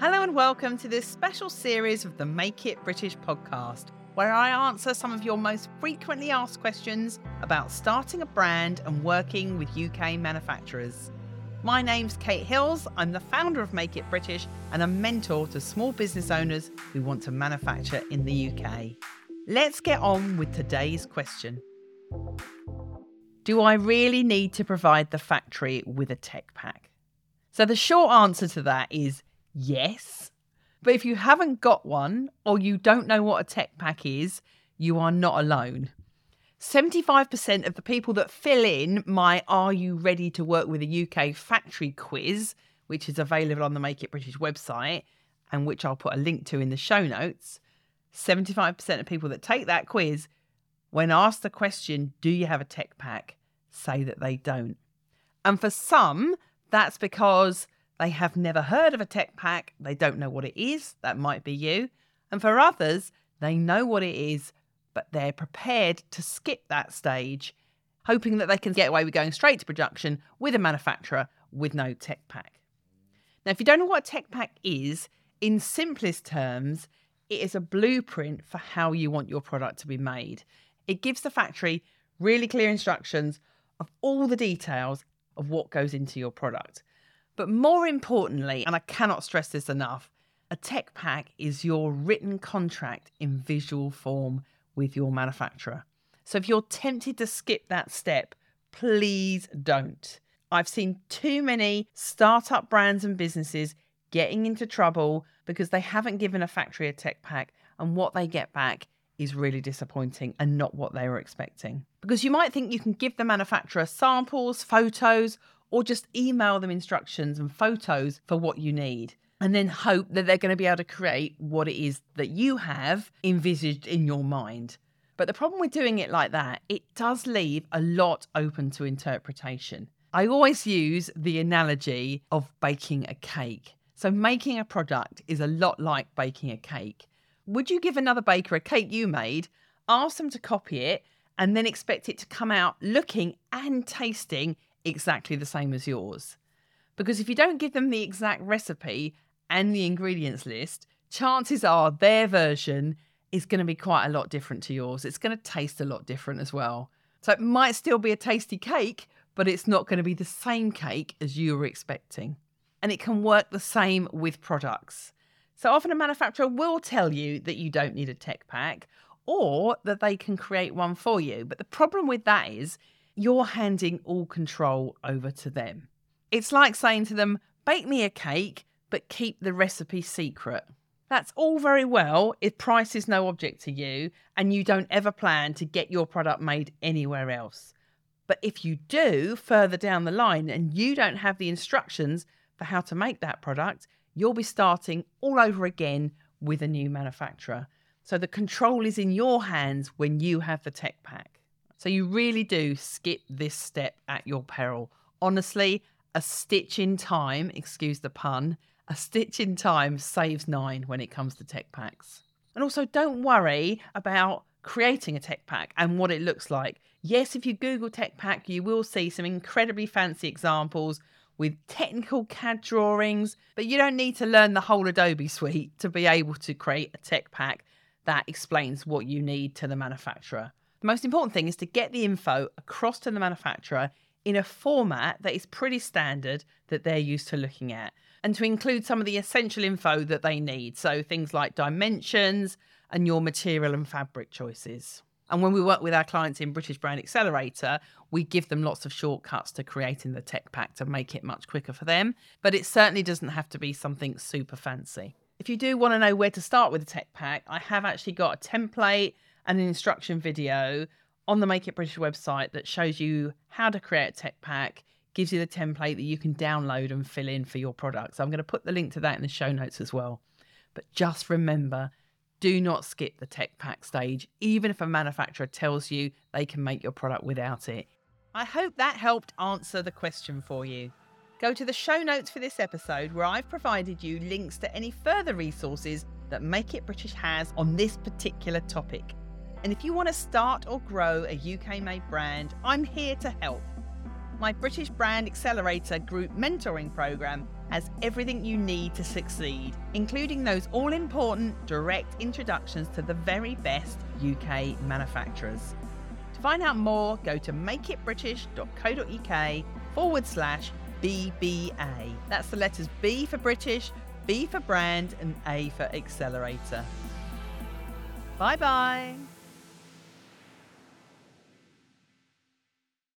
Hello and welcome to this special series of the Make It British podcast, where I answer some of your most frequently asked questions about starting a brand and working with UK manufacturers. My name's Kate Hills. I'm the founder of Make It British and a mentor to small business owners who want to manufacture in the UK. Let's get on with today's question. Do I really need to provide the factory with a tech pack? So, the short answer to that is yes. But if you haven't got one or you don't know what a tech pack is, you are not alone. 75% of the people that fill in my Are You Ready to Work with a UK Factory quiz, which is available on the Make It British website and which I'll put a link to in the show notes, 75% of people that take that quiz, when asked the question, Do you have a tech pack? say that they don't. And for some, that's because they have never heard of a tech pack, they don't know what it is, that might be you. And for others, they know what it is, but they're prepared to skip that stage, hoping that they can get away with going straight to production with a manufacturer with no tech pack. Now, if you don't know what a tech pack is, in simplest terms, it is a blueprint for how you want your product to be made. It gives the factory really clear instructions of all the details of what goes into your product. But more importantly, and I cannot stress this enough, a tech pack is your written contract in visual form with your manufacturer. So if you're tempted to skip that step, please don't. I've seen too many startup brands and businesses getting into trouble because they haven't given a factory a tech pack and what they get back is really disappointing and not what they were expecting. Because you might think you can give the manufacturer samples, photos, or just email them instructions and photos for what you need. And then hope that they're going to be able to create what it is that you have envisaged in your mind. But the problem with doing it like that, it does leave a lot open to interpretation. I always use the analogy of baking a cake. So, making a product is a lot like baking a cake. Would you give another baker a cake you made, ask them to copy it, and then expect it to come out looking and tasting exactly the same as yours? Because if you don't give them the exact recipe and the ingredients list, chances are their version is going to be quite a lot different to yours. It's going to taste a lot different as well. So it might still be a tasty cake, but it's not going to be the same cake as you were expecting. And it can work the same with products. So often a manufacturer will tell you that you don't need a tech pack or that they can create one for you. But the problem with that is you're handing all control over to them. It's like saying to them, bake me a cake, but keep the recipe secret. That's all very well if price is no object to you and you don't ever plan to get your product made anywhere else. But if you do further down the line and you don't have the instructions for how to make that product, you'll be starting all over again with a new manufacturer. So the control is in your hands when you have the tech pack. So you really do skip this step at your peril. Honestly, a stitch in time, excuse the pun, a stitch in time saves nine when it comes to tech packs. And also, don't worry about creating a tech pack and what it looks like. Yes, if you Google tech pack, you will see some incredibly fancy examples with technical CAD drawings, but you don't need to learn the whole Adobe suite to be able to create a tech pack that explains what you need to the manufacturer. The most important thing is to get the info across to the manufacturer in a format that is pretty standard that they're used to looking at and to include some of the essential info that they need. So things like dimensions and your material and fabric choices. And when we work with our clients in British Brand Accelerator, we give them lots of shortcuts to creating the tech pack to make it much quicker for them. But it certainly doesn't have to be something super fancy. If you do want to know where to start with the tech pack, I have actually got a template an instruction video on the Make It British website that shows you how to create a tech pack, gives you the template that you can download and fill in for your product. So I'm going to put the link to that in the show notes as well. But just remember, do not skip the tech pack stage, even if a manufacturer tells you they can make your product without it. I hope that helped answer the question for you. Go to the show notes for this episode where I've provided you links to any further resources that Make It British has on this particular topic. And if you want to start or grow a UK made brand, I'm here to help. My British Brand Accelerator group mentoring program has everything you need to succeed, including those all important direct introductions to the very best UK manufacturers. To find out more, go to makeitbritish.co.uk forward slash BBA. That's the letters B for British, B for brand, and A for accelerator. Bye bye.